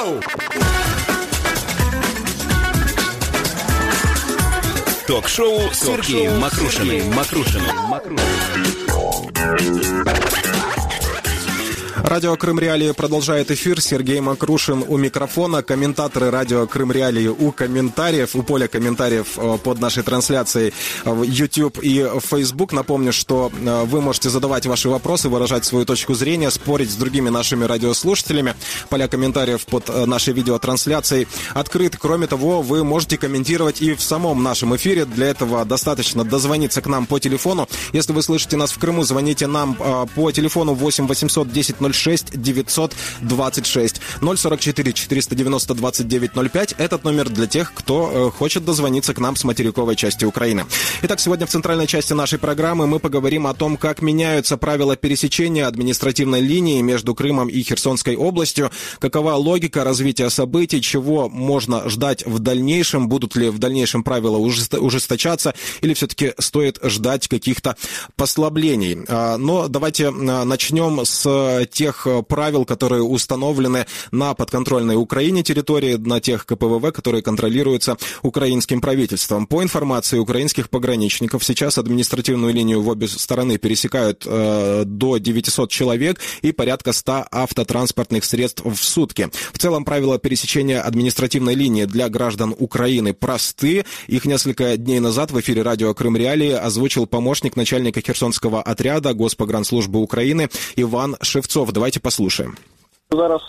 Ток-шоу! Ток-шоу Сергеем Макрушиным. Макрушиным. Радио Крым Реалии продолжает эфир. Сергей Макрушин у микрофона. Комментаторы радио Крым Реалии у комментариев, у поля комментариев э, под нашей трансляцией в YouTube и Facebook. Напомню, что э, вы можете задавать ваши вопросы, выражать свою точку зрения, спорить с другими нашими радиослушателями. Поля комментариев под э, нашей видеотрансляцией открыты. Кроме того, вы можете комментировать и в самом нашем эфире. Для этого достаточно дозвониться к нам по телефону. Если вы слышите нас в Крыму, звоните нам по телефону 8 800 10 006 926 044 490 29 05. Этот номер для тех, кто э, хочет дозвониться к нам с материковой части Украины. Итак, сегодня в центральной части нашей программы мы поговорим о том, как меняются правила пересечения административной линии между Крымом и Херсонской областью, какова логика развития событий, чего можно ждать в дальнейшем, будут ли в дальнейшем правила ужесточаться или все-таки стоит ждать каких-то послаблений. А, но давайте а, начнем с тех э, правил, которые установлены на подконтрольной Украине территории, на тех КПВВ, которые контролируются украинским правительством. По информации украинских пограничников, сейчас административную линию в обе стороны пересекают э, до 900 человек и порядка 100 автотранспортных средств в сутки. В целом правила пересечения административной линии для граждан Украины просты. Их несколько дней назад в эфире радио Крым Реалии озвучил помощник начальника Херсонского отряда Госпогранслужбы Украины Иван Шевцов. Давайте послушаем. Зараз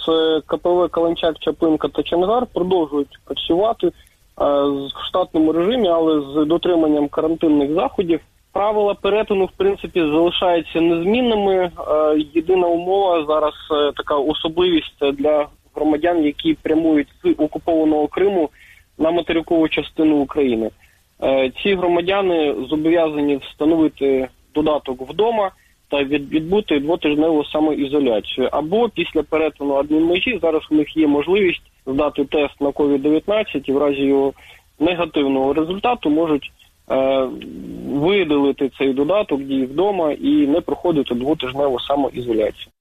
КПВ Каланчак, Чаплинка та Чангар продовжують працювати в штатному режимі, але з дотриманням карантинних заходів. Правила перетину, в принципі, залишаються незмінними. Єдина умова зараз така особливість для громадян, які прямують з окупованого Криму на материкову частину України. Ці громадяни зобов'язані встановити додаток вдома та відбути двотижневу самоізоляцію. Або після перетину адмінмежі зараз у них є можливість здати тест на COVID-19 і в разі його негативного результату можуть е, видалити цей додаток дії вдома і не проходити двотижневу самоізоляцію.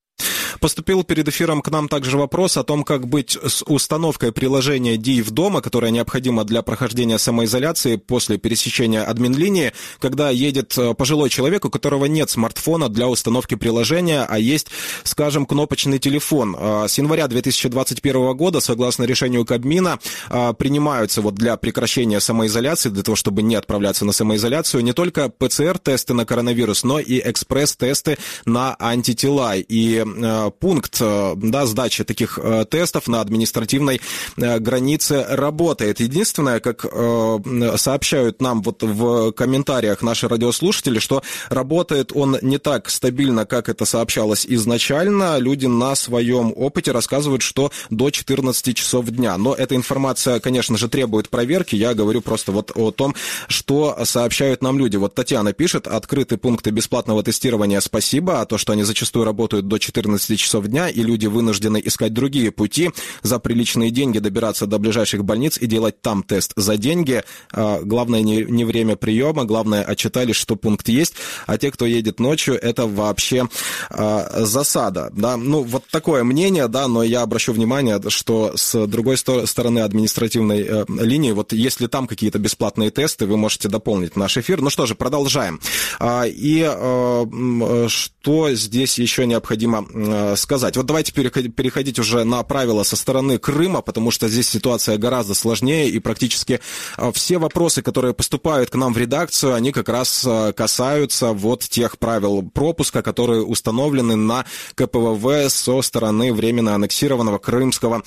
Поступил перед эфиром к нам также вопрос о том, как быть с установкой приложения DIV дома, которое необходимо для прохождения самоизоляции после пересечения админ-линии, когда едет э, пожилой человек, у которого нет смартфона для установки приложения, а есть, скажем, кнопочный телефон. Э, с января 2021 года, согласно решению Кабмина, э, принимаются вот для прекращения самоизоляции, для того, чтобы не отправляться на самоизоляцию, не только ПЦР-тесты на коронавирус, но и экспресс-тесты на антитела. И пункт э, да, сдачи таких э, тестов на административной э, границе работает. Единственное, как сообщают нам вот в комментариях наши радиослушатели, что работает он не так стабильно, как это сообщалось изначально. Люди на своем опыте рассказывают, что до 14 часов дня. Но эта информация, конечно же, требует проверки. Я говорю просто вот о том, что сообщают нам люди. Вот Татьяна пишет, открыты пункты бесплатного тестирования, спасибо, а то, что они зачастую работают до 14 часов дня, и люди вынуждены искать другие пути, за приличные деньги добираться до ближайших больниц и делать там тест за деньги. А, главное не, не время приема, главное отчитались, что пункт есть, а те, кто едет ночью, это вообще а, засада. Да? Ну, вот такое мнение, да, но я обращу внимание, что с другой стороны административной э, линии, вот если там какие-то бесплатные тесты, вы можете дополнить наш эфир. Ну что же, продолжаем. А, и э, что здесь еще необходимо Э, сказать. Вот давайте переходить уже на правила со стороны Крыма, потому что здесь ситуация гораздо сложнее, и практически э, все вопросы, которые поступают к нам в редакцию, они как раз э, касаются вот тех правил пропуска, которые установлены на КПВВ со стороны временно аннексированного Крымского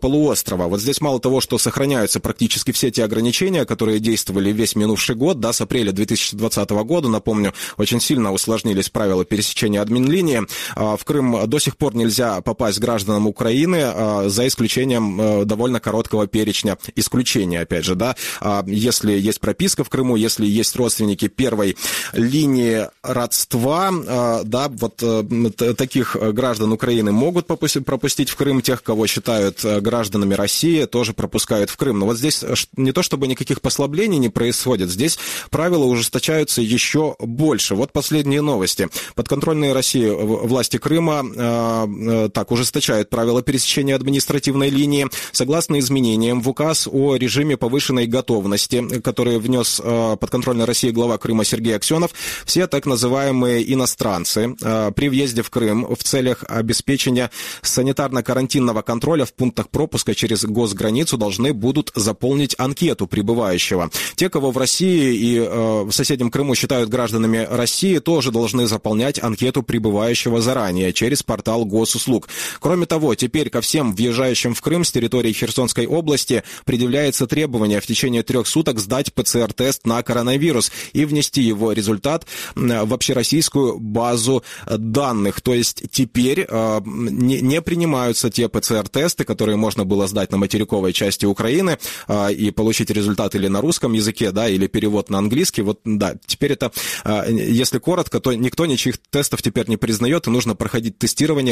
полуострова. Вот здесь мало того, что сохраняются практически все те ограничения, которые действовали весь минувший год, да, с апреля 2020 года, напомню, очень сильно усложнились правила пересечения админлинии. В Крым до сих пор нельзя попасть гражданам Украины, а, за исключением э, довольно короткого перечня исключения, опять же, да, а, если есть прописка в Крыму, если есть родственники первой линии родства, а, да, вот э, таких граждан Украины могут пропустить в Крым, тех, кого считают э, гражданами России, тоже пропускают в Крым. Но вот здесь не то, чтобы никаких послаблений не происходит, здесь правила ужесточаются еще больше. Вот последние новости. Подконтрольные России власти Крыма так ужесточают правила пересечения административной линии. Согласно изменениям в указ о режиме повышенной готовности, который внес подконтрольной России глава Крыма Сергей Аксенов, все так называемые иностранцы при въезде в Крым в целях обеспечения санитарно-карантинного контроля в пунктах пропуска через госграницу должны будут заполнить анкету прибывающего. Те, кого в России и э, в соседнем Крыму считают гражданами России, тоже должны заполнять анкету прибывающего заранее через портал госуслуг. Кроме того, теперь ко всем въезжающим в Крым с территории Херсонской области предъявляется требование в течение трех суток сдать ПЦР-тест на коронавирус и внести его результат в общероссийскую базу данных. То есть теперь э, не, принимаются те ПЦР-тесты, которые можно было сдать на материковой части Украины э, и получить результат или на русском языке, да, или перевод на английский. Вот, да, теперь это, э, если коротко, то никто ничьих тестов теперь не признает, и нужно проходить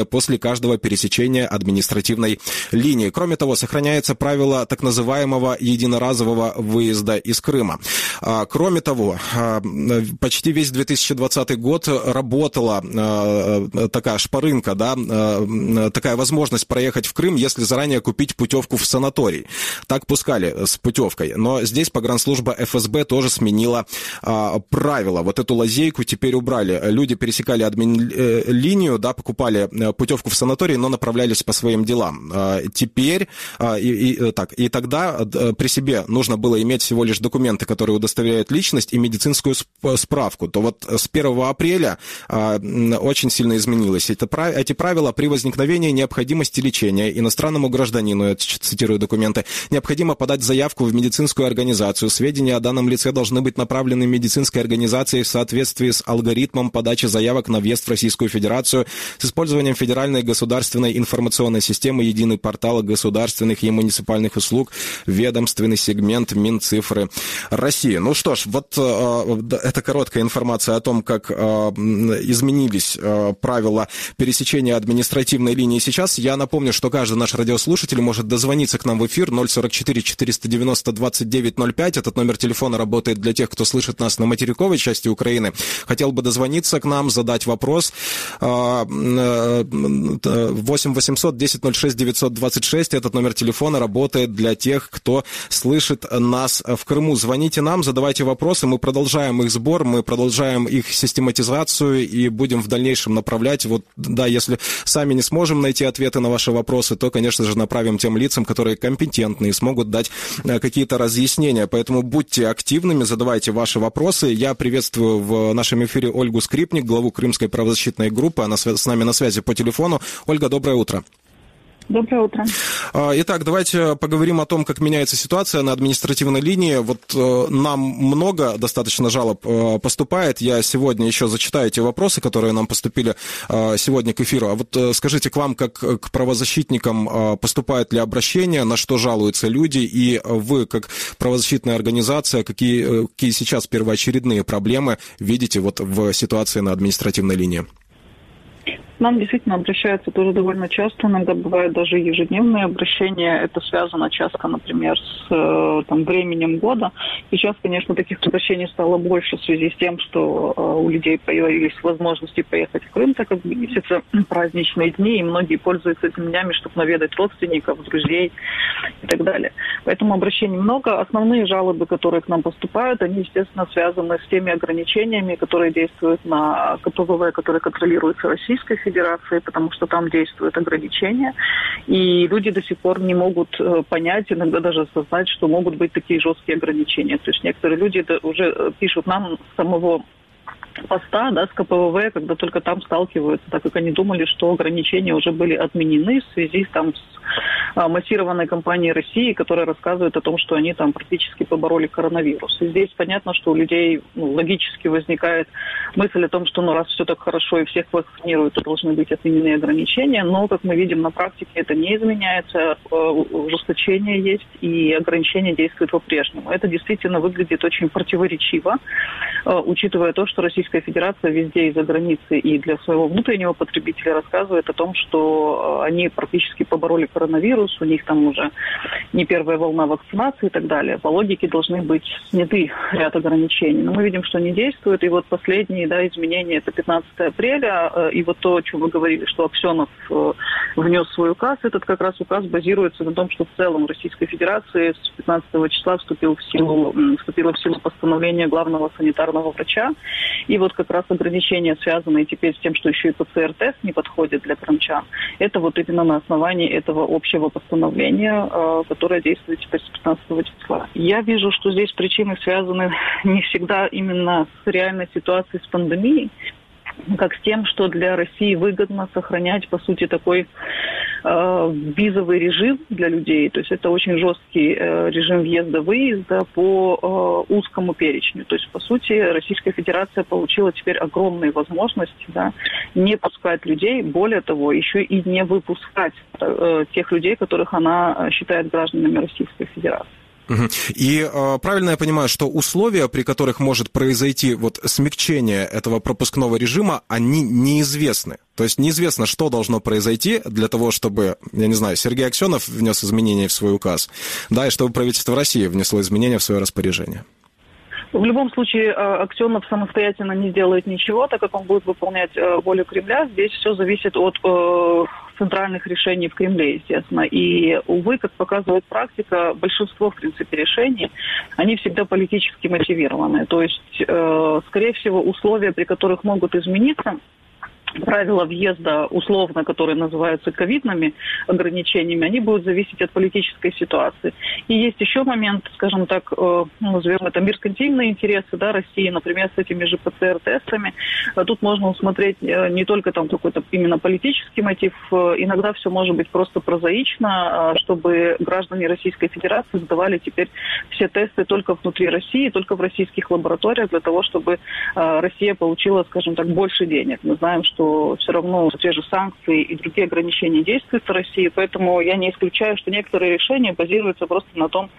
после каждого пересечения административной линии. Кроме того, сохраняется правило так называемого единоразового выезда из Крыма. Кроме того, почти весь 2020 год работала такая шпарынка, да, э, такая возможность проехать в Крым, если заранее купить путевку в санаторий. Так пускали с путевкой. Но здесь погранслужба ФСБ тоже сменила а, правила. Вот эту лазейку теперь убрали. Люди пересекали админ э, линию, да, покупали э, путевку в санаторий, но направлялись по своим делам. А, теперь а, и, и, так, и тогда при себе нужно было иметь всего лишь документы, которые удостоверяют личность и медицинскую справку. То вот с 1 апреля очень сильно изменилось. Это, эти правила при возникновении необходимости лечения иностранному гражданину, я цитирую документы, необходимо подать заявку в медицинскую организацию. Сведения о данном лице должны быть направлены медицинской организации в соответствии с алгоритмом подачи заявок на въезд в Российскую Федерацию с использованием федеральной государственной информационной системы единый портал государственных и муниципальных услуг, ведомственный сегмент Минцифры России. Ну что ж, вот э, это короткая информация о том, как э, изменились э, правила пересечения административной линии сейчас. Я напомню, что каждый наш радиослушатель может дозвониться к нам в эфир 044 490 2905. Этот номер телефона работает для тех, кто слышит нас на материковой части Украины. Хотел бы дозвониться к нам, задать вопрос. 8 800 10 06 926. Этот номер телефона работает для тех, кто слышит нас в Крыму. Звоните нам, задавайте вопросы. Мы продолжаем их сбор, мы продолжаем их систематизацию и будем в дальнейшем направлять. Вот, да, если сами не сможем найти ответы на ваши вопросы, то, конечно же, направим тем лицам, которые компетентны и смогут дать э, какие-то разъяснения. Поэтому будьте активными, задавайте ваши вопросы. Я приветствую в нашем эфире Ольгу Скрипник, главу Крымской правозащитной группы. Она с нами на связи по телефону. Ольга, доброе утро. Доброе утро. А, итак, давайте поговорим о том, как меняется ситуация на административной линии. Вот э, нам много достаточно жалоб э, поступает. Я сегодня еще зачитаю эти вопросы, которые нам поступили э, сегодня к эфиру. А вот скажите, к вам, как к правозащитникам, поступает ли обращение, на что жалуются люди, и вы, как правозащитная организация, какие, какие сейчас первоочередные проблемы видите вот в ситуации на административной линии? Нам действительно обращаются тоже довольно часто, иногда бывают даже ежедневные обращения. Это связано часто, например, с э, там, временем года. Сейчас, конечно, таких обращений стало больше в связи с тем, что э, у людей появились возможности поехать в Крым, так как месяцы праздничные дни, и многие пользуются этими днями, чтобы наведать родственников, друзей и так далее. Поэтому обращений много. Основные жалобы, которые к нам поступают, они, естественно, связаны с теми ограничениями, которые действуют на КПВВ, которые контролируются Российской Федерации, потому что там действуют ограничения, и люди до сих пор не могут э, понять, иногда даже осознать, что могут быть такие жесткие ограничения. То есть некоторые люди уже э, пишут нам самого поста да, с КПВВ, когда только там сталкиваются, так как они думали, что ограничения уже были отменены в связи там, с массированной кампанией России, которая рассказывает о том, что они там практически побороли коронавирус. И здесь понятно, что у людей ну, логически возникает мысль о том, что ну, раз все так хорошо и всех вакцинируют, то должны быть отменены ограничения, но, как мы видим на практике, это не изменяется, а, ужесточение есть и ограничения действуют по-прежнему. Это действительно выглядит очень противоречиво, а, учитывая то, что Российская Федерация везде из-за границы и для своего внутреннего потребителя рассказывает о том, что они практически побороли коронавирус, вирус, у них там уже не первая волна вакцинации и так далее. По логике должны быть сняты ряд ограничений. Но мы видим, что они действуют. И вот последние да, изменения это 15 апреля. Э, и вот то, о чем вы говорили, что Аксенов э, внес свой указ, этот как раз указ базируется на том, что в целом Российской Федерации с 15 числа вступил в силу, вступило в силу постановление главного санитарного врача. И вот как раз ограничения, связанные теперь с тем, что еще и ПЦР-тест не подходит для крымчан, это вот именно на основании этого общего постановления, э, которое действует теперь с 15 числа. Я вижу, что здесь причины связаны не всегда именно с реальной ситуацией с пандемией, как с тем, что для России выгодно сохранять, по сути, такой э, визовый режим для людей. То есть это очень жесткий э, режим въезда-выезда по э, узкому перечню. То есть, по сути, Российская Федерация получила теперь огромные возможности да, не пускать людей, более того, еще и не выпускать э, тех людей, которых она считает гражданами Российской Федерации. И э, правильно я понимаю, что условия, при которых может произойти вот смягчение этого пропускного режима, они неизвестны. То есть неизвестно, что должно произойти для того, чтобы, я не знаю, Сергей Аксенов внес изменения в свой указ, да, и чтобы правительство России внесло изменения в свое распоряжение. В любом случае, э, Аксенов самостоятельно не сделает ничего, так как он будет выполнять э, волю Кремля. Здесь все зависит от центральных решений в Кремле, естественно. И, увы, как показывает практика, большинство, в принципе, решений, они всегда политически мотивированы. То есть, скорее всего, условия, при которых могут измениться, правила въезда, условно, которые называются ковидными ограничениями, они будут зависеть от политической ситуации. И есть еще момент, скажем так, э, ну, назовем это меркантильные интересы да, России, например, с этими же ПЦР-тестами. А тут можно усмотреть э, не только там какой-то именно политический мотив, э, иногда все может быть просто прозаично, чтобы граждане Российской Федерации сдавали теперь все тесты только внутри России, только в российских лабораториях для того, чтобы Россия получила, скажем так, больше денег. Мы знаем, что все равно те же санкции и другие ограничения действуют в России, поэтому я не исключаю, что некоторые решения базируются просто на том,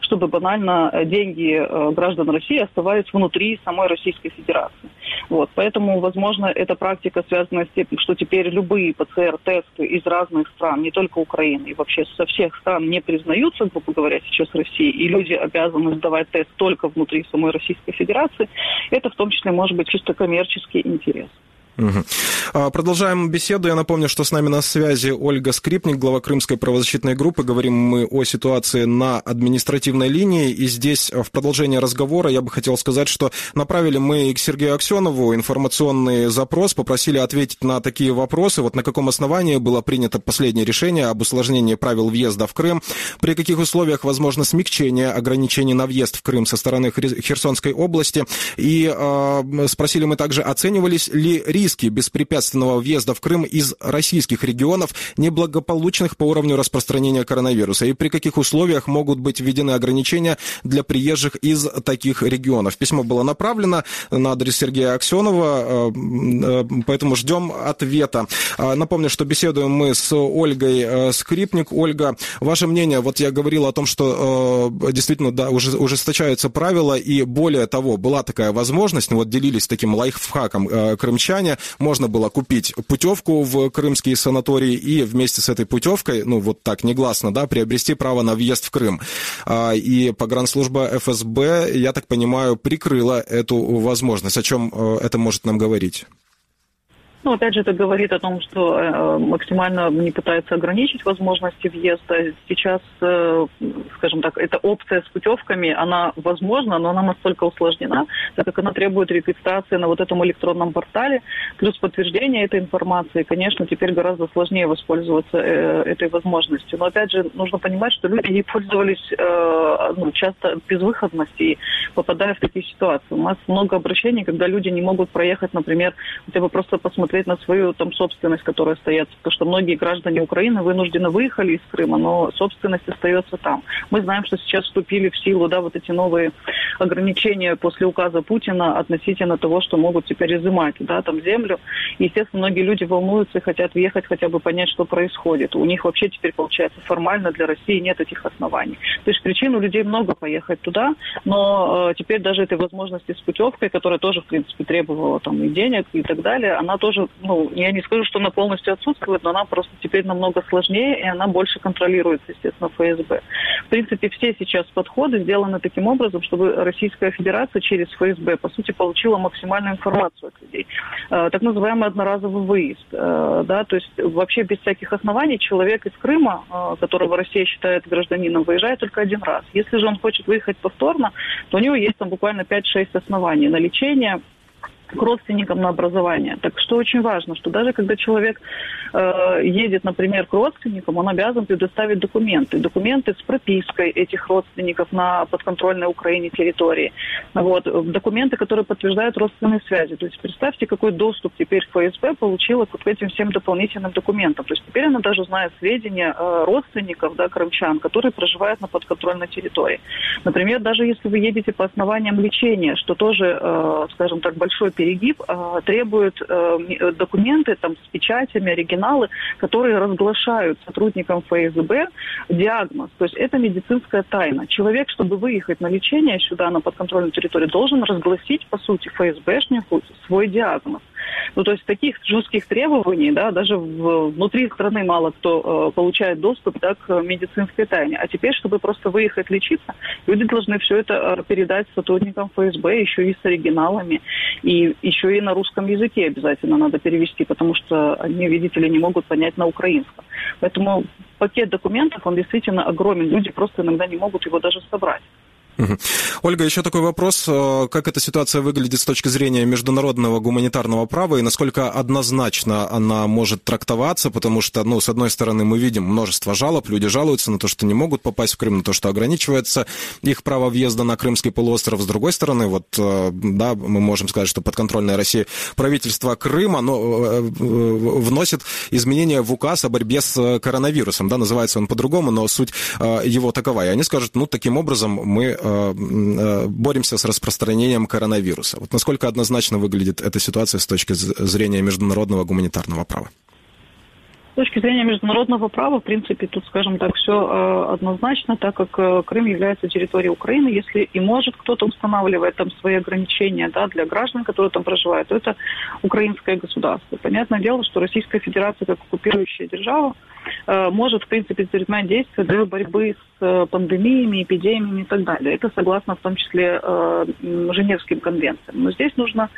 чтобы банально э, деньги э, граждан России оставались внутри самой Российской Федерации. Вот, поэтому, возможно, эта практика связана с тем, что теперь любые ПЦР-тесты из разных стран, не только Украины, и вообще со всех стран не признаются, грубо говоря, сейчас России, и люди обязаны сдавать тест только внутри самой Российской Федерации, это в том числе может быть чисто коммерческий интерес. Угу. Продолжаем беседу. Я напомню, что с нами на связи Ольга Скрипник, глава Крымской правозащитной группы. Говорим мы о ситуации на административной линии. И здесь в продолжение разговора я бы хотел сказать, что направили мы к Сергею Аксенову информационный запрос, попросили ответить на такие вопросы. Вот на каком основании было принято последнее решение об усложнении правил въезда в Крым, при каких условиях возможно смягчение ограничений на въезд в Крым со стороны Херсонской области. И э, спросили мы также, оценивались ли риски риски беспрепятственного въезда в Крым из российских регионов, неблагополучных по уровню распространения коронавируса, и при каких условиях могут быть введены ограничения для приезжих из таких регионов. Письмо было направлено на адрес Сергея Аксенова, э, э, поэтому ждем ответа. А, напомню, что беседуем мы с Ольгой э, Скрипник. Ольга, ваше мнение, вот я говорил о том, что действительно да, уже ужесточаются правила, и более того, была такая возможность, вот делились таким лайфхаком крымчане, Казани можно было купить путевку в крымские санатории и вместе с этой путевкой, ну вот так негласно, да, приобрести право на въезд в Крым. А, и погранслужба ФСБ, я так понимаю, прикрыла эту возможность. О чем э, это может нам говорить? Ну, опять же, это говорит о том, что э, максимально не пытается ограничить возможности въезда. Сейчас, э, скажем так, эта опция с путевками, она возможна, но она настолько усложнена, так как она требует регистрации на вот этом электронном портале, плюс подтверждение этой информации. Конечно, теперь гораздо сложнее воспользоваться э, этой возможностью. Но, опять же, нужно понимать, что люди не пользовались э, ну, часто безвыходности и попадая в такие ситуации. У нас много обращений, когда люди не могут проехать, например, хотя бы просто посмотреть смотреть на свою там собственность, которая остается. Потому что многие граждане Украины вынуждены выехали из Крыма, но собственность остается там. Мы знаем, что сейчас вступили в силу да, вот эти новые ограничения после указа Путина относительно того, что могут теперь изымать да, там землю. Естественно, многие люди волнуются и хотят въехать, хотя бы понять, что происходит. У них вообще теперь, получается, формально для России нет этих оснований. То есть причин у людей много поехать туда, но э, теперь даже этой возможности с путевкой, которая тоже, в принципе, требовала там и денег и так далее, она тоже, ну, я не скажу, что она полностью отсутствует, но она просто теперь намного сложнее, и она больше контролируется, естественно, ФСБ. В принципе, все сейчас подходы сделаны таким образом, чтобы Российская Федерация через ФСБ, по сути, получила максимальную информацию от людей. Э, так называемый одноразовый выезд. Э, да, то есть вообще без всяких оснований человек из Крыма, э, которого Россия считает гражданином, выезжает только один раз. Если же он хочет выехать повторно, то у него есть там буквально 5-6 оснований на лечение, к родственникам на образование. Так что очень важно, что даже когда человек э, едет, например, к родственникам, он обязан предоставить документы. Документы с пропиской этих родственников на подконтрольной Украине территории. Вот. Документы, которые подтверждают родственные связи. То есть представьте, какой доступ теперь ФСБ получила к этим всем дополнительным документам. То есть теперь она даже знает сведения э, родственников, да, крымчан, которые проживают на подконтрольной территории. Например, даже если вы едете по основаниям лечения, что тоже, э, скажем так, большой перегиб э, требует э, документы там, с печатями, оригиналы, которые разглашают сотрудникам ФСБ диагноз. То есть это медицинская тайна. Человек, чтобы выехать на лечение сюда, на подконтрольную территорию, должен разгласить, по сути, ФСБшнику свой диагноз. Ну, то есть таких жестких требований, да, даже внутри страны мало кто э, получает доступ да, к медицинской тайне. А теперь, чтобы просто выехать лечиться, люди должны все это э, передать сотрудникам ФСБ еще и с оригиналами, и еще и на русском языке обязательно надо перевести, потому что они, видите ли, не могут понять на украинском. Поэтому пакет документов, он действительно огромен. Люди просто иногда не могут его даже собрать. Ольга, еще такой вопрос. Э, как эта ситуация выглядит с точки зрения международного гуманитарного права и насколько однозначно она может трактоваться? Потому что, ну, с одной стороны, мы видим множество жалоб, люди жалуются на то, что не могут попасть в Крым, на то, что ограничивается их право въезда на Крымский полуостров. С другой стороны, вот, э, да, мы можем сказать, что подконтрольное России правительство Крыма оно э, вносит изменения в указ о борьбе с коронавирусом. Да, называется он по-другому, но суть его такова. И они скажут, ну, таким образом мы боремся с распространением коронавируса. Вот насколько однозначно выглядит эта ситуация с точки зрения международного гуманитарного права? С точки зрения международного права, в принципе, тут, скажем так, все э, однозначно, так как э, Крым является территорией Украины. Если и может кто-то устанавливать там свои ограничения да, для граждан, которые там проживают, то это украинское государство. Понятное дело, что Российская Федерация, как оккупирующая держава, э, может, в принципе, предпринимать действия для борьбы с пандемиями, эпидемиями и так далее. Это согласно в том числе Женевским конвенциям. Но здесь нужно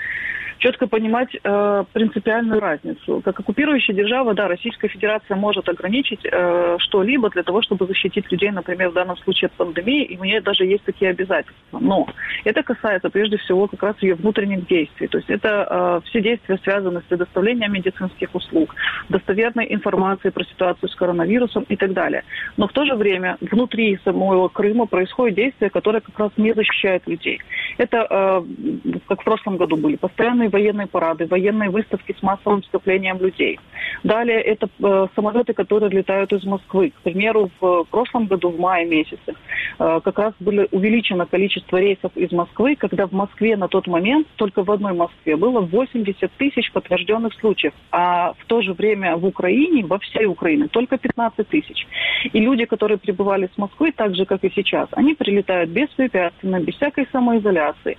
четко понимать э, принципиальную разницу. Как оккупирующая держава, да, Российская Федерация может ограничить э, что-либо для того, чтобы защитить людей, например, в данном случае от пандемии, и у нее даже есть такие обязательства. Но это касается прежде всего как раз ее внутренних действий. То есть это э, все действия связаны с предоставлением медицинских услуг, достоверной информации про ситуацию с коронавирусом и так далее. Но в то же время внутри самого Крыма происходят действия, которые как раз не защищают людей. Это, э, как в прошлом году были, постоянные военные парады, военные выставки с массовым скоплением людей. Далее это э, самолеты, которые летают из Москвы. К примеру, в прошлом году, в мае месяце, э, как раз было увеличено количество рейсов из Москвы, когда в Москве на тот момент, только в одной Москве, было 80 тысяч подтвержденных случаев. А в то же время в Украине, во всей Украине, только 15 тысяч. И люди, которые прибывали с Москвы, так же, как и сейчас, они прилетают беспрепятственно, без всякой самоизоляции,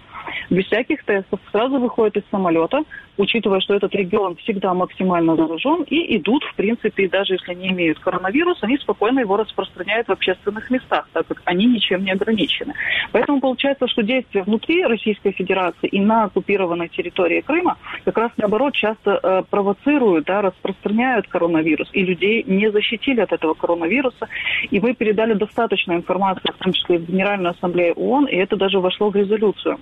без всяких тестов, сразу выходят из самолета, учитывая, что этот регион всегда максимально заражен, и идут, в принципе, даже если они имеют коронавирус, они спокойно его распространяют в общественных местах, так как они ничем не ограничены. Поэтому получается, что действия внутри Российской Федерации и на оккупированной территории Крыма как раз наоборот часто э, провоцируют, да, распространяют коронавирус, и людей не защитили от этого коронавируса, и мы передали достаточно информации, в том числе в Генеральную ассамблею ООН, и это даже вошло в резолюцию.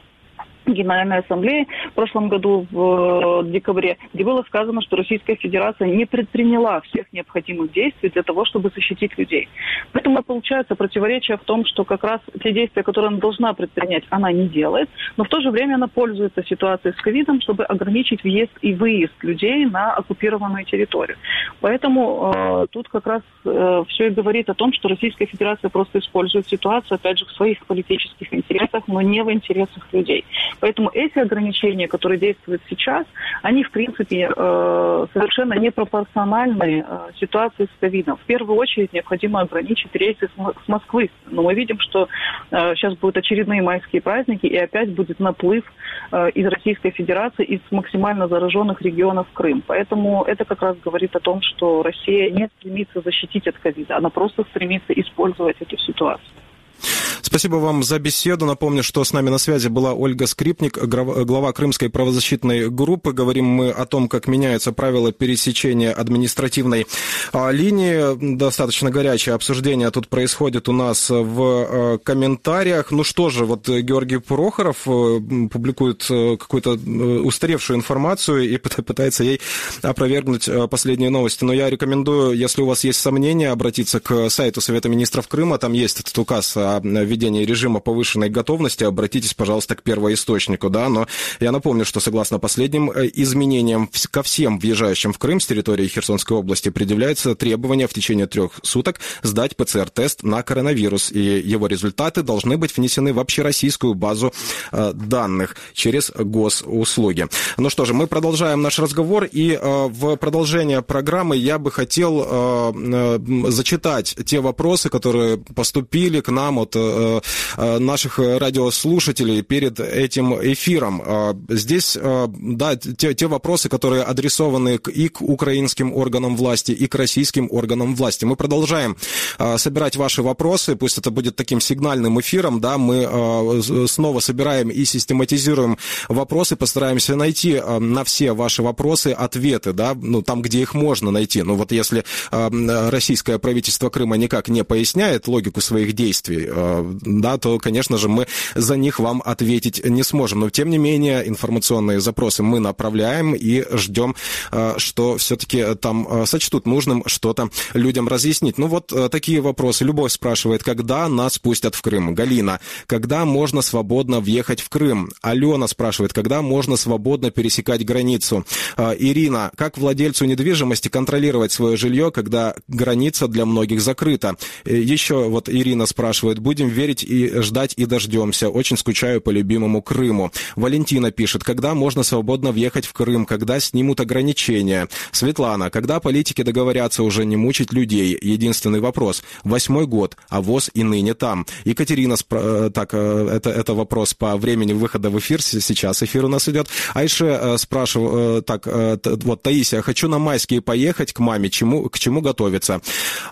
Генеральной Ассамблеи в прошлом году в э, декабре, где было сказано, что Российская Федерация не предприняла всех необходимых действий для того, чтобы защитить людей. Поэтому получается противоречие в том, что как раз те действия, которые она должна предпринять, она не делает, но в то же время она пользуется ситуацией с ковидом, чтобы ограничить въезд и выезд людей на оккупированную территорию. Поэтому э, тут как раз э, все и говорит о том, что Российская Федерация просто использует ситуацию, опять же, в своих политических интересах, но не в интересах людей. Поэтому эти ограничения, которые действуют сейчас, они, в принципе, э, совершенно непропорциональны э, ситуации с ковидом. В первую очередь необходимо ограничить рейсы с Москвы. Но мы видим, что сейчас будут очередные майские праздники, и опять будет наплыв из Российской Федерации, из максимально зараженных регионов Крым. Поэтому это как раз говорит о том, что Россия не стремится защитить от ковида, она просто стремится использовать эту ситуацию. Спасибо вам за беседу. Напомню, что с нами на связи была Ольга Скрипник, глава Крымской правозащитной группы. Говорим мы о том, как меняются правила пересечения административной а, линии. Достаточно горячее обсуждение тут происходит у нас в а, комментариях. Ну что же, вот Георгий Прохоров э, публикует э, какую-то э, устаревшую информацию и пытается ей опровергнуть последние новости. Но я рекомендую, если у вас есть сомнения, обратиться к сайту Совета министров Крыма. Там есть этот указ о введении режима повышенной готовности, обратитесь, пожалуйста, к первоисточнику, да, но я напомню, что согласно последним э, изменениям ко всем въезжающим в Крым с территории Херсонской области предъявляется требование в течение трех суток сдать ПЦР-тест на коронавирус, и его результаты должны быть внесены в общероссийскую базу э, данных через госуслуги. Ну что же, мы продолжаем наш разговор, и э, в продолжение программы я бы хотел зачитать те вопросы, которые поступили к нам от наших радиослушателей перед этим эфиром. Э, здесь, да, те, те вопросы, которые адресованы и к украинским органам власти, и к российским органам власти. Мы продолжаем собирать ваши вопросы, пусть это будет таким сигнальным эфиром, да, мы снова собираем и систематизируем вопросы, постараемся найти на все ваши вопросы ответы, да, ну, там, где их можно найти. Ну, вот если российское правительство Крыма никак не поясняет логику своих действий, да, то, конечно же, мы за них вам ответить не сможем. Но, тем не менее, информационные запросы мы направляем и ждем, э, что все-таки там э, сочтут нужным что-то людям разъяснить. Ну, вот э, такие вопросы. Любовь спрашивает, когда нас пустят в Крым? Галина, когда можно свободно въехать в Крым? Алена спрашивает, когда можно свободно пересекать границу? Ирина, как владельцу недвижимости контролировать свое жилье, когда граница для многих закрыта? Еще вот Ирина спрашивает, будем верить и ждать и дождемся. Очень скучаю по любимому Крыму. Валентина пишет, когда можно свободно въехать в Крым, когда снимут ограничения. Светлана, когда политики договорятся уже не мучить людей? Единственный вопрос. Восьмой год, а ВОЗ и ныне там. Екатерина, спро... Э, так, э, это, это вопрос по времени выхода в эфир, сейчас эфир у нас идет. Айше э, спрашиваю, так, вот, Таисия, хочу на майские поехать к маме, чему, к чему готовиться?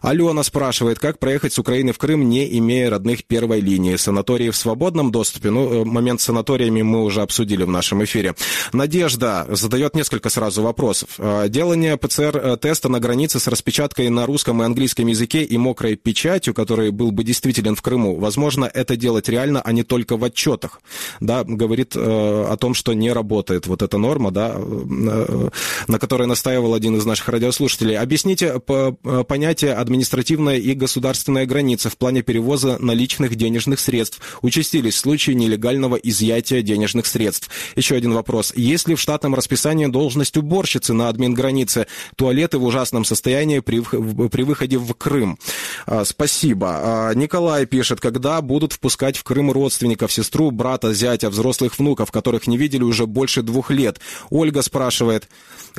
Алена спрашивает, как проехать с Украины в Крым, не имея родных первой линии. Санатории в свободном доступе. Ну, э, момент с санаториями мы уже обсудили в нашем эфире. Надежда задает несколько сразу вопросов. Э, делание ПЦР-теста на границе с распечаткой на русском и английском языке и мокрой печатью, который был бы действителен в Крыму, возможно, это делать реально, а не только в отчетах. Да, говорит э, о том, что не работает вот эта норма, да, на которой настаивал один из наших радиослушателей. Объясните понятие административная и государственная граница в плане перевоза наличных наличных денежных средств. Участились случаи нелегального изъятия денежных средств. Еще один вопрос. Есть ли в штатном расписании должность уборщицы на админ границе? Туалеты в ужасном состоянии при, при выходе в Крым. А, спасибо. А, Николай пишет, когда будут впускать в Крым родственников, сестру, брата, зятя, взрослых внуков, которых не видели уже больше двух лет. Ольга спрашивает,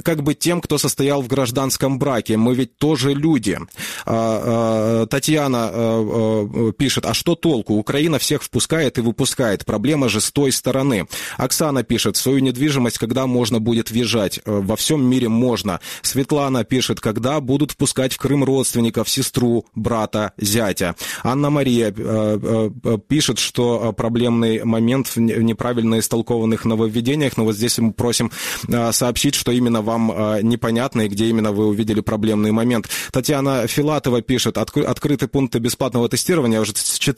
как быть тем, кто состоял в гражданском браке? Мы ведь тоже люди. А, Татьяна пишет, а что толку? Украина всех впускает и выпускает. Проблема же с той стороны. Оксана пишет, свою недвижимость когда можно будет въезжать? Э, во всем мире можно. Светлана пишет, когда будут впускать в Крым родственников, сестру, брата, зятя. Анна-Мария э, э, пишет, что проблемный момент в неправильно истолкованных нововведениях, но вот здесь мы просим сообщить, что именно вам непонятно и где именно вы увидели проблемный момент. Татьяна Филатова пишет, открыты пункты бесплатного тестирования, уже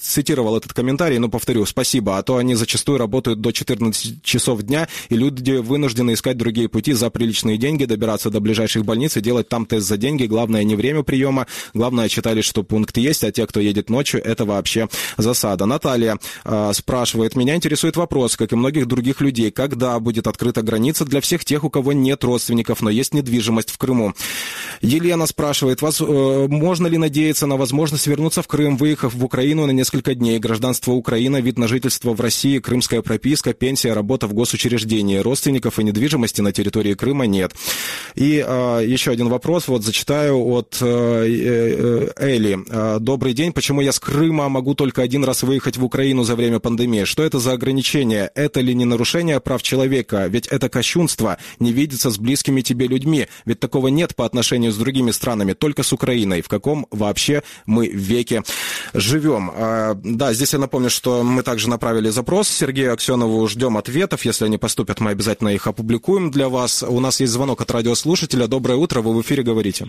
цитировал этот комментарий, но повторю, спасибо, а то они зачастую работают до 14 часов дня, и люди вынуждены искать другие пути за приличные деньги, добираться до ближайших больниц и делать там тест за деньги. Главное не время приема, главное читали, что пункт есть, а те, кто едет ночью, это вообще засада. Наталья э, спрашивает, меня интересует вопрос, как и многих других людей, когда будет открыта граница для всех тех, у кого нет родственников, но есть недвижимость в Крыму. Елена спрашивает, вас, э, можно ли надеяться на возможность вернуться в Крым, выехав в Украину на несколько дней? Гражданство Украины, вид на жительство в России, крымская прописка, пенсия, работа в госучреждении. Родственников и недвижимости на территории Крыма нет. И э, еще один вопрос, вот зачитаю от э, э, Эли. Э, Добрый день, почему я с Крыма могу только один раз выехать в Украину за время пандемии? Что это за ограничение? Это ли не нарушение прав человека? Ведь это кощунство, не видеться с близкими тебе людьми. Ведь такого нет по отношению с другими странами, только с Украиной. В каком вообще мы веке живем? Э, да, здесь я напомню, что мы также направили запрос Сергею Аксенову, ждем ответов. Если они поступят, мы обязательно их опубликуем для вас. У нас есть звонок от радиослушателя. Доброе утро, вы в эфире говорите.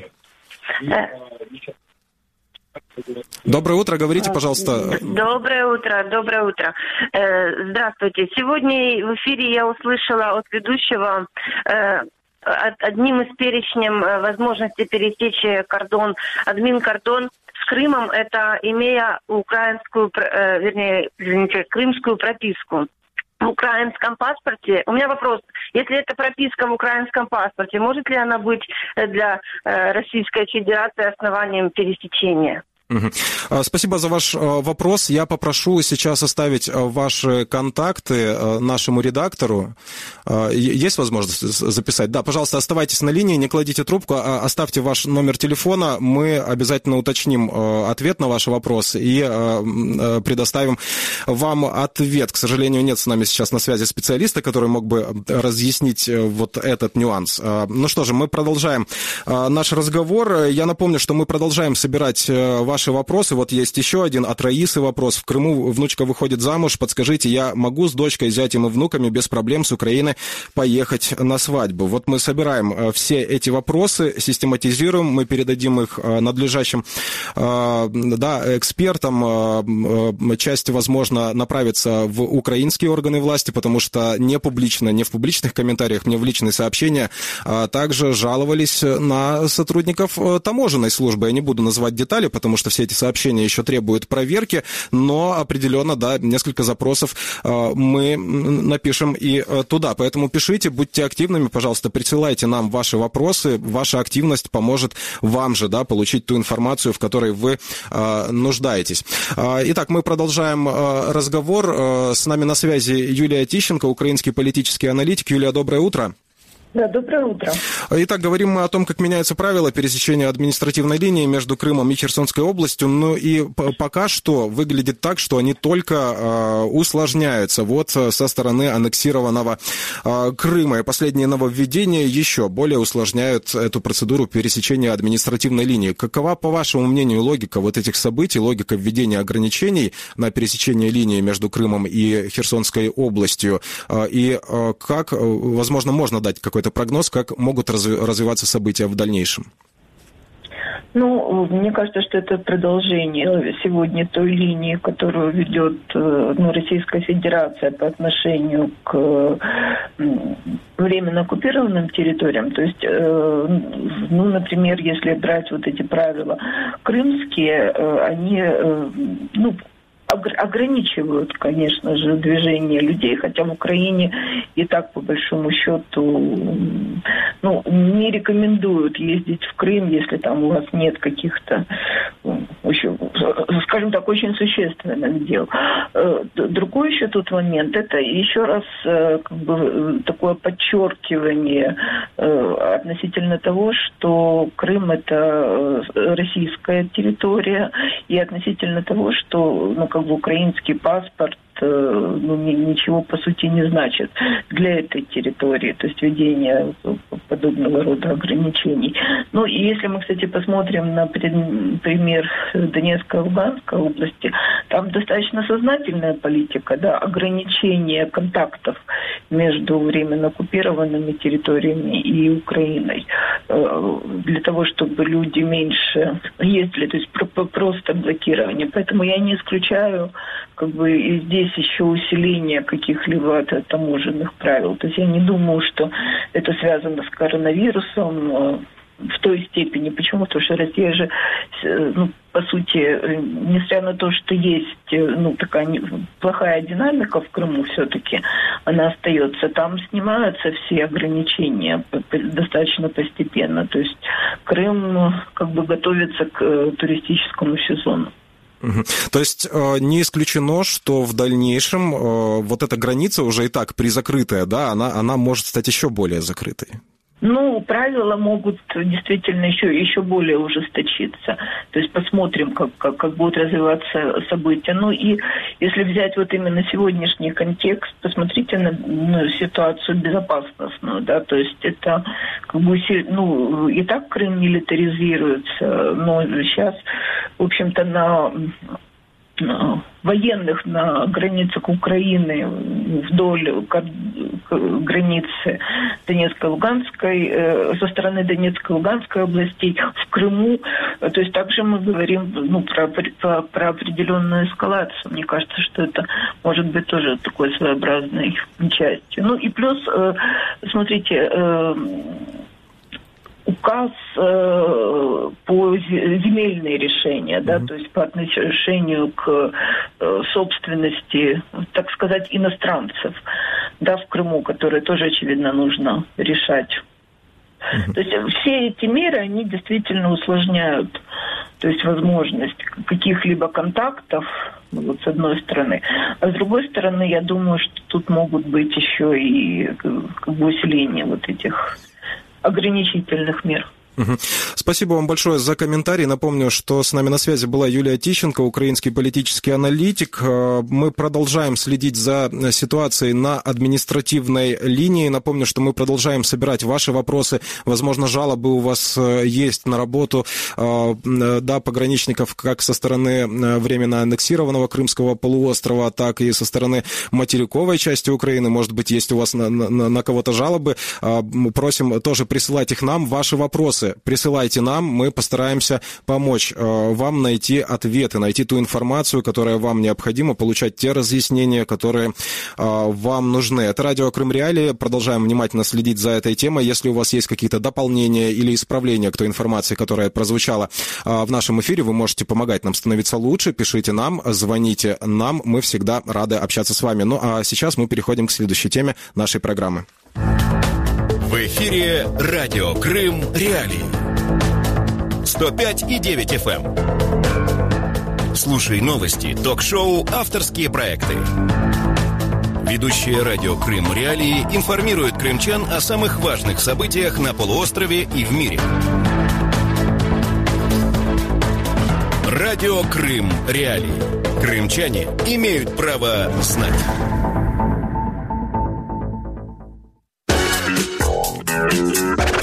Доброе утро, говорите, пожалуйста. Доброе утро, доброе утро. Э, здравствуйте. Сегодня в эфире я услышала от ведущего э, одним из перечнем возможности пересечь кордон, админ-кордон Крымом, это имея украинскую, вернее, извините, крымскую прописку в украинском паспорте. У меня вопрос. Если это прописка в украинском паспорте, может ли она быть для Российской Федерации основанием пересечения? Угу. Спасибо за ваш а, вопрос. Я попрошу сейчас оставить а, ваши контакты нашему редактору. Есть возможность записать? Да, пожалуйста, оставайтесь на линии, не кладите трубку, оставьте ваш номер телефона. Мы обязательно уточним ответ на ваш вопрос и предоставим вам ответ. К сожалению, нет с нами сейчас на связи специалиста, который мог бы разъяснить э, вот этот нюанс. Ну что же, мы продолжаем наш разговор. Я напомню, что мы продолжаем собирать ваши ваши вопросы. Вот есть еще один от Раисы вопрос. В Крыму внучка выходит замуж. Подскажите, я могу с дочкой, зятем и внуками без проблем с Украины поехать на свадьбу? Вот мы собираем э, все эти вопросы, систематизируем, мы передадим их э, надлежащим э, да, экспертам. Часть, возможно, направится в украинские органы власти, потому что не публично, не в публичных комментариях, не в личные сообщения, также жаловались на сотрудников таможенной службы. Я не буду называть детали, потому что что все эти сообщения еще требуют проверки, но определенно, да, несколько запросов э, мы напишем и э, туда. Поэтому пишите, будьте активными, пожалуйста, присылайте нам ваши вопросы. Ваша активность поможет вам же, да, получить ту информацию, в которой вы э, нуждаетесь. Итак, мы продолжаем разговор. С нами на связи Юлия Тищенко, украинский политический аналитик. Юлия, доброе утро. Да, доброе утро. Итак, говорим мы о том, как меняются правила пересечения административной линии между Крымом и Херсонской областью. Ну и пока что выглядит так, что они только э, усложняются. Вот э, со стороны аннексированного э, Крыма. И последние нововведения еще более усложняют эту процедуру пересечения административной линии. Какова, по вашему мнению, логика вот этих событий, логика введения ограничений на пересечение линии между Крымом и Херсонской областью? Э, и э, как, возможно, можно дать какой-то какой-то прогноз, как могут развиваться события в дальнейшем? Ну, мне кажется, что это продолжение сегодня той линии, которую ведет э, ну, Российская Федерация по отношению к временно оккупированным территориям. То есть, э, ну, например, если брать вот эти правила крымские, э, они, ну, ограничивают, конечно же, движение людей, хотя в Украине и так, по большому счету, ну, не рекомендуют ездить в Крым, если там у вас нет каких-то, еще, скажем так, очень существенных дел. Э, другой еще тут момент, это еще раз э, как бы, такое подчеркивание э, относительно того, что Крым это российская территория, и относительно того, что ну, как бы украинский паспорт ну, ничего по сути не значит для этой территории, то есть введение подобного рода ограничений. Ну и если мы, кстати, посмотрим на пример Донецкой Луганской области, там достаточно сознательная политика, да, ограничение контактов между временно оккупированными территориями и Украиной э, для того, чтобы люди меньше ездили, то есть просто блокирование. Поэтому я не исключаю как бы и здесь еще усиление каких-либо таможенных правил. То есть я не думаю, что это связано с коронавирусом. в той степени. Почему? Потому что Россия же, ну, по сути, несмотря на то, что есть ну, такая плохая динамика в Крыму все-таки, она остается. Там снимаются все ограничения достаточно постепенно. То есть Крым как бы готовится к туристическому сезону. То есть э, не исключено, что в дальнейшем э, вот эта граница уже и так призакрытая, да, она, она может стать еще более закрытой. Ну, правила могут действительно еще, еще более ужесточиться. То есть посмотрим, как, как, как будут развиваться события. Ну и если взять вот именно сегодняшний контекст, посмотрите на ну, ситуацию безопасностную, да, то есть это как бы, ну, и так Крым милитаризируется, но сейчас, в общем-то, на военных на границах Украины вдоль границы Донецкой, Луганской, э, со стороны Донецкой, Луганской областей, в Крыму. То есть также мы говорим ну, про, про, про определенную эскалацию. Мне кажется, что это может быть тоже такой своеобразной частью. Ну и плюс, э, смотрите, э, указ э, по земельные решения, да, mm-hmm. то есть по отношению к э, собственности, так сказать, иностранцев, да, в Крыму, которые тоже, очевидно, нужно решать. Mm-hmm. То есть все эти меры, они действительно усложняют то есть возможность каких-либо контактов, ну, вот с одной стороны. А с другой стороны, я думаю, что тут могут быть еще и как бы усиление вот этих ограничительных мер. Спасибо вам большое за комментарий. Напомню, что с нами на связи была Юлия Тищенко, украинский политический аналитик. Э, мы продолжаем следить за ситуацией на административной линии. Напомню, что мы продолжаем собирать ваши вопросы. Возможно, жалобы у вас э, есть на работу э, да, пограничников как со стороны временно аннексированного Крымского полуострова, так и со стороны материковой части Украины. Может быть, есть у вас на, на, на кого-то жалобы. Просим тоже присылать их нам, ваши вопросы вопросы присылайте нам, мы постараемся помочь э, вам найти ответы, найти ту информацию, которая вам необходима, получать те разъяснения, которые э, вам нужны. Это радио Крым Реалии. Продолжаем внимательно следить за этой темой. Если у вас есть какие-то дополнения или исправления к той информации, которая прозвучала э, в нашем эфире, вы можете помогать нам становиться лучше. Пишите нам, звоните нам. Мы всегда рады общаться с вами. Ну а сейчас мы переходим к следующей теме нашей программы. В эфире радио Крым Реалии. 105 и 9 FM. Эм. Слушай новости, ток-шоу, авторские проекты. Ведущие радио Крым Реалии информируют крымчан о самых важных событиях на полуострове и в мире. Радио Крым Реалии. Крымчане имеют право знать. Música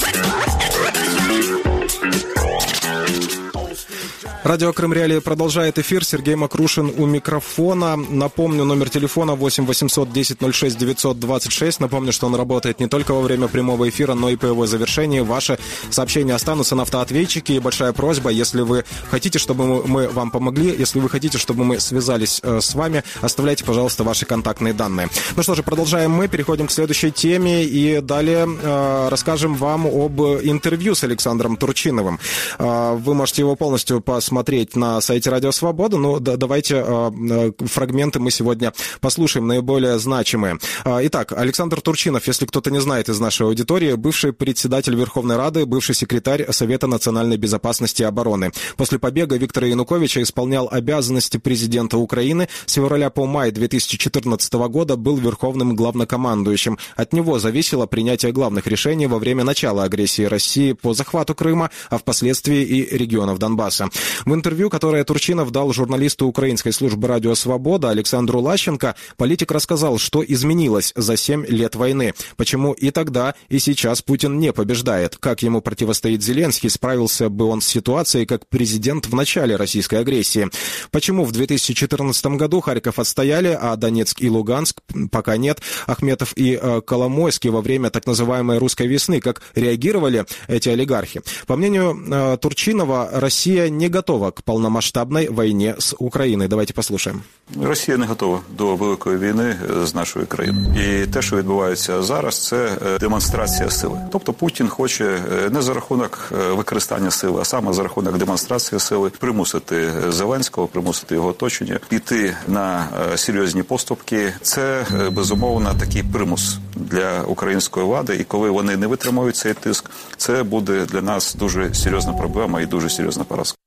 Радио Крым Реалии продолжает эфир. Сергей Макрушин у микрофона. Напомню, номер телефона 8 800 10 06 926. Напомню, что он работает не только во время прямого эфира, но и по его завершении. Ваши сообщения останутся на автоответчике. И большая просьба, если вы хотите, чтобы мы вам помогли, если вы хотите, чтобы мы связались э, с вами, оставляйте, пожалуйста, ваши контактные данные. Ну что же, продолжаем мы, переходим к следующей теме и далее э, расскажем вам об интервью с Александром Турчиновым. Э, вы можете его полностью посмотреть смотреть на сайте Радио Свобода. Ну, да, давайте э, э, фрагменты мы сегодня послушаем, наиболее значимые. Э, итак, Александр Турчинов, если кто-то не знает из нашей аудитории, бывший председатель Верховной Рады, бывший секретарь Совета национальной безопасности и обороны. После побега Виктора Януковича исполнял обязанности президента Украины. С февраля по май 2014 года был верховным главнокомандующим. От него зависело принятие главных решений во время начала агрессии России по захвату Крыма, а впоследствии и регионов Донбасса. В интервью, которое Турчинов дал журналисту украинской службы «Радио Свобода» Александру Лащенко, политик рассказал, что изменилось за 7 лет войны, почему и тогда, и сейчас Путин не побеждает, как ему противостоит Зеленский, справился бы он с ситуацией как президент в начале российской агрессии, почему в 2014 году Харьков отстояли, а Донецк и Луганск пока нет, Ахметов и э, Коломойский во время так называемой русской весны, как реагировали эти олигархи. По мнению э, Турчинова, Россия не не готова к полномасштабной войне с Украиной. Давайте послушаем. Росія не готова до великої війни з нашою країною. І те, що відбувається зараз, це демонстрація сили. Тобто Путін хоче не за рахунок використання сили, а саме за рахунок демонстрації сили примусити Зеленського, примусити його оточення, піти на серйозні поступки. Це безумовно такий примус для української влади. І коли вони не витримують цей тиск, це буде для нас дуже серйозна проблема і дуже серйозна поразка.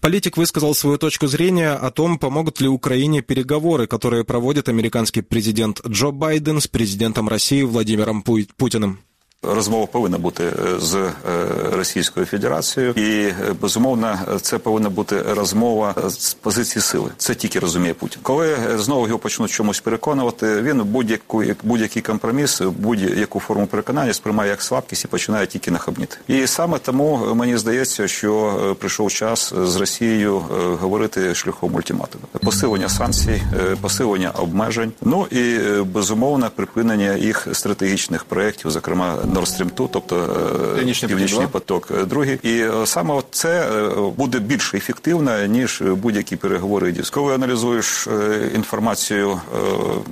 Политик высказал свою точку зрения о том, помогут ли Украине переговоры, которые проводит американский президент Джо Байден с президентом России Владимиром Путиным. Розмова повинна бути з Російською Федерацією, і безумовно це повинна бути розмова з позиції сили. Це тільки розуміє Путін. Коли знову його почнуть чомусь переконувати, він будь-яку будь-який компроміс, будь-яку форму переконання сприймає як слабкість і починає тільки нахабніти. І саме тому мені здається, що прийшов час з Росією говорити шляхом ультиматуму. посилення санкцій, посилення обмежень. Ну і безумовно припинення їх стратегічних проєктів, зокрема. Nord Stream 2, тобто Північний, Північний поток, другий. І саме це буде більш ефективно, ніж будь-які переговори. Коли аналізуєш інформацію,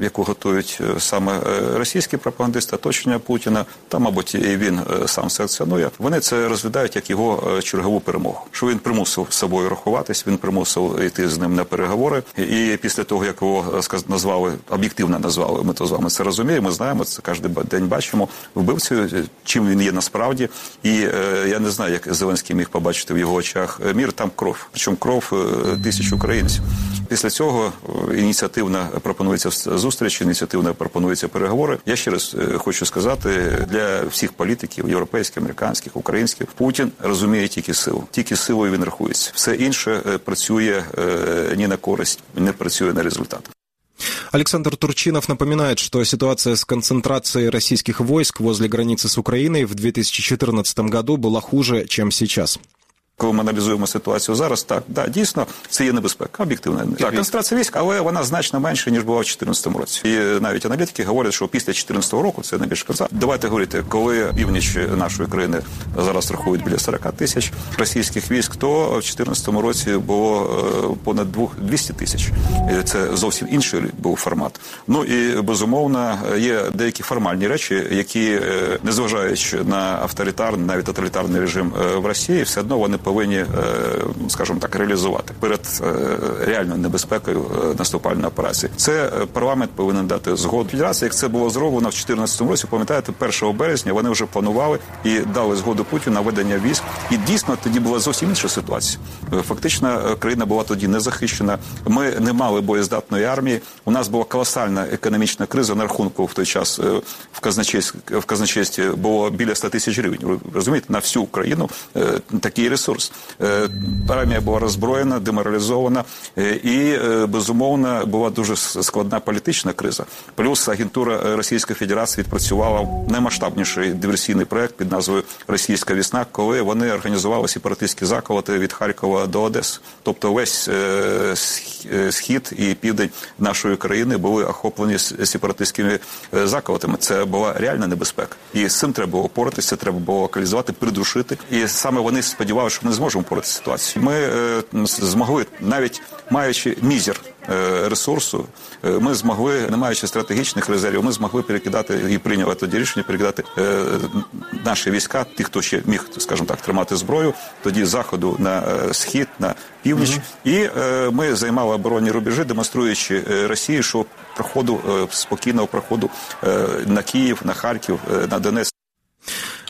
яку готують саме російські пропагандисти, оточення Путіна, та, мабуть, і він сам санкціонує, вони це розглядають як його чергову перемогу. Що він примусив з собою рахуватись, він примусив йти з ним на переговори. І після того, як його назвали, об'єктивно назвали, ми то з вами це розуміємо, знаємо, це кожен день бачимо, вбивцею чим він є насправді. І е, я не знаю, як Зеленський міг побачити в його очах мір. Там кров, причому кров е, тисяч українців. Після цього ініціативно пропонується зустріч, ініціативно пропонуються переговори. Я ще раз хочу сказати для всіх політиків, європейських, американських, українських, Путін розуміє тільки силу, тільки силою він рахується. Все інше працює ні на користь, не працює на результат. Александр Турчинов напоминает, что ситуация с концентрацией российских войск возле границы с Украиной в 2014 году была хуже, чем сейчас. Коли ми аналізуємо ситуацію зараз, так да дійсно це є небезпека, об'єктивна так, концентрація військ, але вона значно менше ніж була в 2014 році. І навіть аналітики говорять, що після 2014 року це найбільше концентрація. Давайте говорити, коли північ нашої країни зараз рахують біля 40 тисяч російських військ, то в 2014 році було понад 200 тисяч. Це зовсім інший був формат. Ну і безумовно є деякі формальні речі, які незважаючи на авторитарний, навіть тоталітарний режим в Росії, все одно вони повинні, скажімо так, реалізувати перед реальною небезпекою наступальної операції. Це парламент повинен дати згоду. Федерація, як це було зроблено в 2014 році, пам'ятаєте, 1 березня вони вже планували і дали згоду Путіну на ведення військ. І дійсно тоді була зовсім інша ситуація. Фактично, країна була тоді не захищена. Ми не мали боєздатної армії. У нас була колосальна економічна криза на рахунку в той час в казначействі, в казначействі було біля 100 тисяч гривень. Розумієте, на всю Україну такий ресурс. Армія була роззброєна, деморалізована, і безумовно була дуже складна політична криза. Плюс агентура Російської Федерації відпрацювала наймасштабніший диверсійний проект під назвою Російська вісна, коли вони організували сепаратистські заколоти від Харкова до Одеси. Тобто весь схід і південь нашої країни були охоплені сепаратистськими заколотами. Це була реальна небезпека, і з цим треба було опоратися, треба було локалізувати, придушити. І саме вони сподівалися, що ми зможемо впоратися з ситуацією. Ми е, змогли, навіть маючи мізер е, ресурсу, е, ми змогли, не маючи стратегічних резервів, ми змогли перекидати і прийняли тоді рішення перекидати е, наші війська, ті, хто ще міг, скажімо так, тримати зброю, тоді заходу на е, схід, на північ, mm -hmm. і е, ми займали оборонні рубежі, демонструючи Росії, що проходу спокійного проходу на Київ, на Харків, на Донецьк.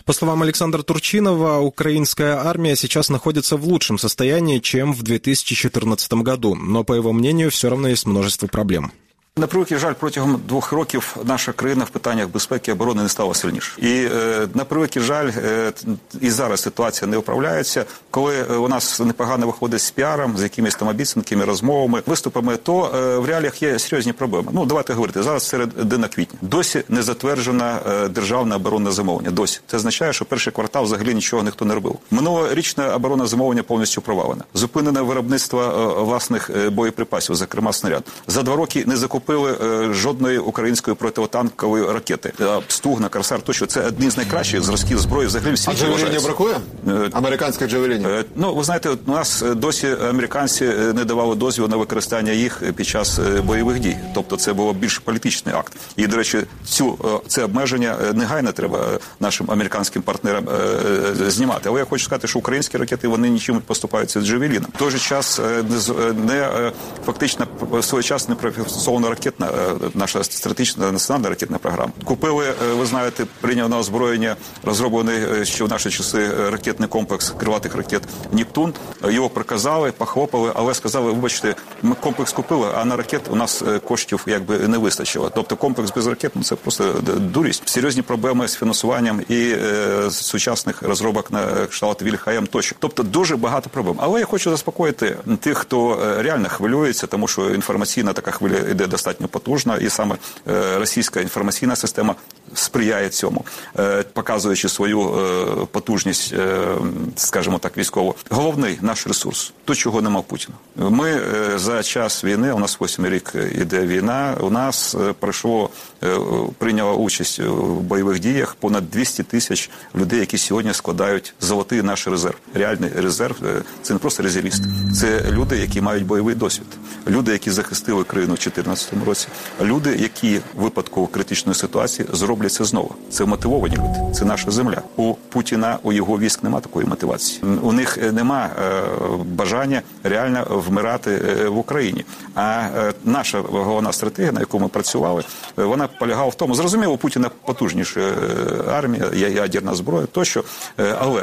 По словам Александра Турчинова, украинская армия сейчас находится в лучшем состоянии, чем в 2014 году, но, по его мнению, все равно есть множество проблем. На превеликий жаль, протягом двох років наша країна в питаннях безпеки і оборони не стала сильніше. І е, на превеликий жаль, е, і зараз ситуація не управляється. Коли у нас непогано виходить з піаром, з якимись там обіцянками, розмовами, виступами, то е, в реаліях є серйозні проблеми. Ну давайте говорити зараз середина квітня. Досі не затверджена е, державна оборонна замовлення. Досі це означає, що перший квартал взагалі нічого ніхто не робив. Минулорічне оборонне замовлення повністю провалена. Зупинене виробництво е, власних боєприпасів, зокрема снаряд. За два роки не закуп купили жодної української противотанкової ракети. Стугна, Корсар, тощо це одні з найкращих зразків зброї взагалі в світі. А джавелінів бракує? Американських джавелінів? Ну, ви знаєте, у нас досі американці не давали дозвіл на використання їх під час бойових дій. Тобто це було більш політичний акт. І, до речі, цю це обмеження негайно треба нашим американським партнерам знімати. Але я хочу сказати, що українські ракети вони нічим поступаються з джавеліном. В той же час не, не фактично своєчасно не професована ракетна наша стратегічна національна ракетна програма. Купили, ви знаєте, прийняв на озброєння розроблений ще в наші часи ракетний комплекс крилатих ракет Нептун. Його приказали, похлопали, але сказали, вибачте, ми комплекс купили, а на ракет у нас коштів якби не вистачило. Тобто комплекс без ракет ну, це просто дурість. Серйозні проблеми з фінансуванням і е, сучасних розробок на кшталт Вільхаєм тощо. Тобто дуже багато проблем. Але я хочу заспокоїти тих, хто реально хвилюється, тому що інформаційна така хвиля йде достатньо потужна, і саме е, російська інформаційна система сприяє цьому, е, показуючи свою е, потужність, е, скажімо так, військову. Головний наш ресурс то, чого нема Путіна. Ми за час війни, у нас восьмий рік іде війна. У нас пройшло прийняло участь в бойових діях понад 200 тисяч людей, які сьогодні складають золотий наш резерв. Реальний резерв це не просто резервіст, це люди, які мають бойовий досвід, люди, які захистили країну в 2014 році, люди, які в випадку критичної ситуації зроблять роблять це знову. Це мотивовані люди. Це наша земля. У Путіна у його військ немає такої мотивації. У них е, нема е, бажання реально вмирати е, в Україні. А наша головна стратегія, на яку ми працювали, вона полягала в тому, зрозуміло, у Путіна потужніша армія, ядерна зброя, тощо, але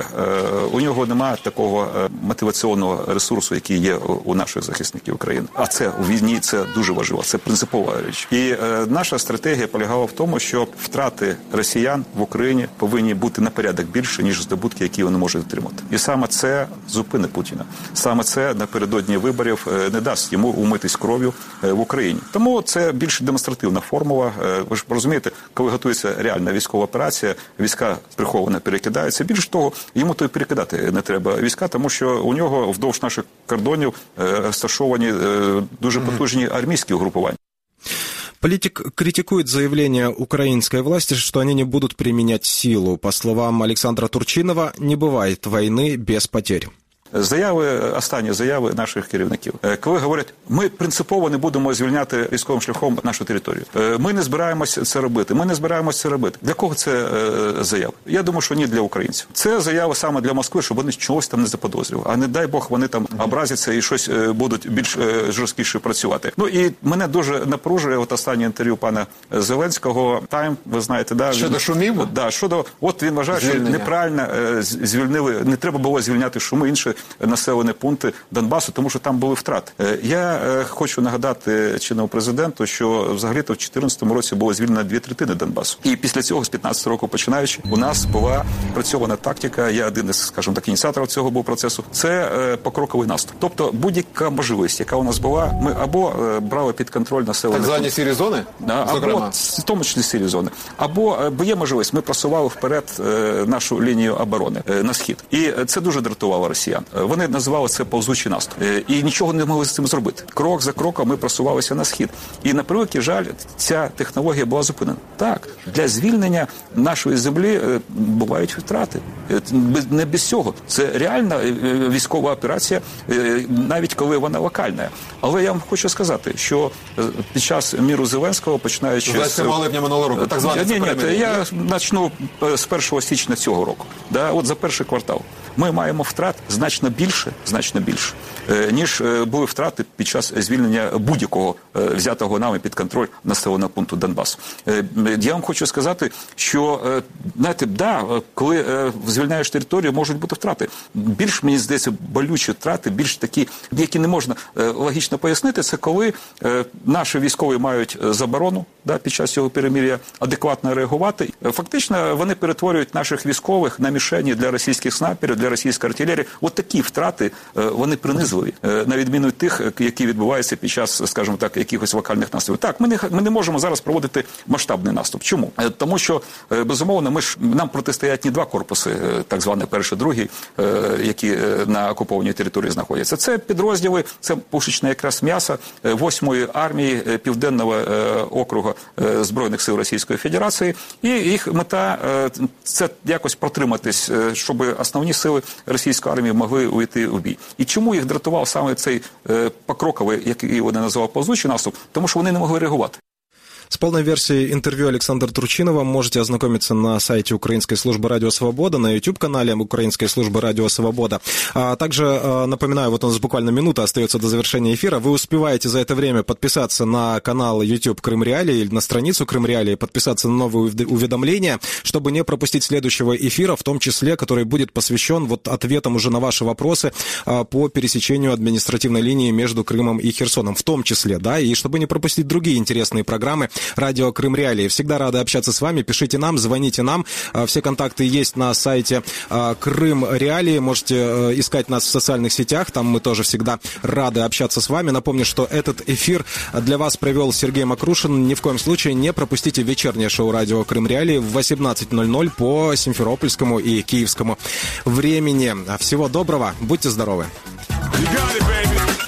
у нього немає такого мотиваційного ресурсу, який є у наших захисників України. А це у війні це дуже важливо. Це принципова річ. І наша стратегія полягала в тому, що втрат втрати росіян в Україні повинні бути на порядок більше ніж здобутки, які вони можуть отримати. І саме це зупинить Путіна. Саме це напередодні виборів е, не дасть йому умитись кров'ю е, в Україні. Тому це більш демонстративна формула. Е, ви ж розумієте, коли готується реальна військова операція, війська приховано перекидаються. Більш того, йому то й перекидати не треба війська, тому що у нього вдовж наших кордонів розташовані дуже потужні армійські угрупування. Политик критикует заявление украинской власти, что они не будут применять силу. По словам Александра Турчинова, не бывает войны без потерь. Заяви, останні заяви наших керівників, е, коли говорять, ми принципово не будемо звільняти військовим шляхом нашу територію. Е, ми не збираємося це робити. Ми не збираємося це робити. Для кого це е, заява? Я думаю, що ні для українців. Це заява саме для Москви, щоб вони чогось там не заподозрювали. А не дай Бог, вони там образяться і щось будуть більш жорсткіше працювати. Ну і мене дуже напружує от останнє інтерв'ю пана Зеленського. Тайм, ви знаєте, да щодо шумів? Да, щодо от він вважає, Звільнення. що неправильно звільнили. Не треба було звільняти шуми інші населені пункти Донбасу, тому що там були втрати. Е, я е, хочу нагадати чинному президенту, що взагалі то в 2014 році було звільнено дві третини Донбасу, і після цього з 15 року починаючи, у нас була працьована тактика. Я один із, скажімо так, ініціаторів цього був процесу. Це е, покроковий наступ. Тобто будь-яка можливість, яка у нас була, ми або брали під контроль населення. Так звані сірі зони, або в тому числі сірі зони, або бо є можливість. Ми просували вперед нашу лінію оборони на схід, і це дуже дратувало росіян. Вони називали це повзучий наступ е, і нічого не могли з цим зробити. Крок за кроком ми просувалися на схід. І на превеликий жаль, ця технологія була зупинена. Так для звільнення нашої землі е, бувають втрати. Е, не без цього. Це реальна військова операція, навіть коли вона локальна. Але я вам хочу сказати, що під час міру Зеленського починаючи з липня минулого року, так званий ні, ні, я почну з 1 січня цього року. Да, от за перший квартал ми маємо втрат значно більше, значно більше, е, ніж е, були втрати під час звільнення будь-якого е, взятого нами під контроль населеного пункту Донбасу. Я вам хочу сказати, що знаєте, да, коли звільняєш територію, можуть бути втрати. Більш мені здається, болючі втрати, більш такі, які не можна логічно пояснити, це коли наші військові мають заборону да, під час цього перемір'я адекватно реагувати. Фактично вони перетворюють наших військових на мішені для російських снайперів, для російської артилерії. От такі втрати вони принизливі, на відміну від тих, які відбуваються під час, скажімо так, якихось вокальних наступів. Так, ми не ми не можемо зараз проводити масштабний наступ. Чому тому, що безумовно ми ж нам протистоять не два корпуси, так званий перший, другий, які на окупованій території знаходяться. Це підрозділи, це пушечне якраз м'ясо 8-ї армії південного округу збройних сил Російської Федерації, і їх мета це якось протриматись, щоб основні сили російської армії могли увійти у бій. І чому їх дратував саме цей покроковий, який вони називали повзучий наступ, тому що вони не могли реагувати. С полной версией интервью Александра Тручинова можете ознакомиться на сайте Украинской службы «Радио Свобода», на YouTube-канале Украинской службы «Радио Свобода». А также напоминаю, вот у нас буквально минута остается до завершения эфира. Вы успеваете за это время подписаться на канал YouTube Крым Реалии или на страницу Крым Реалии, подписаться на новые уведомления, чтобы не пропустить следующего эфира, в том числе, который будет посвящен вот ответам уже на ваши вопросы по пересечению административной линии между Крымом и Херсоном, в том числе, да, и чтобы не пропустить другие интересные программы, радио Крым Реалии. Всегда рады общаться с вами. Пишите нам, звоните нам. А, все контакты есть на сайте а, Крым Реалии. Можете э, искать нас в социальных сетях. Там мы тоже всегда рады общаться с вами. Напомню, что этот эфир для вас провел Сергей Макрушин. Ни в коем случае не пропустите вечернее шоу радио Крым Реалии в 18.00 по Симферопольскому и Киевскому времени. Всего доброго. Будьте здоровы. You got it,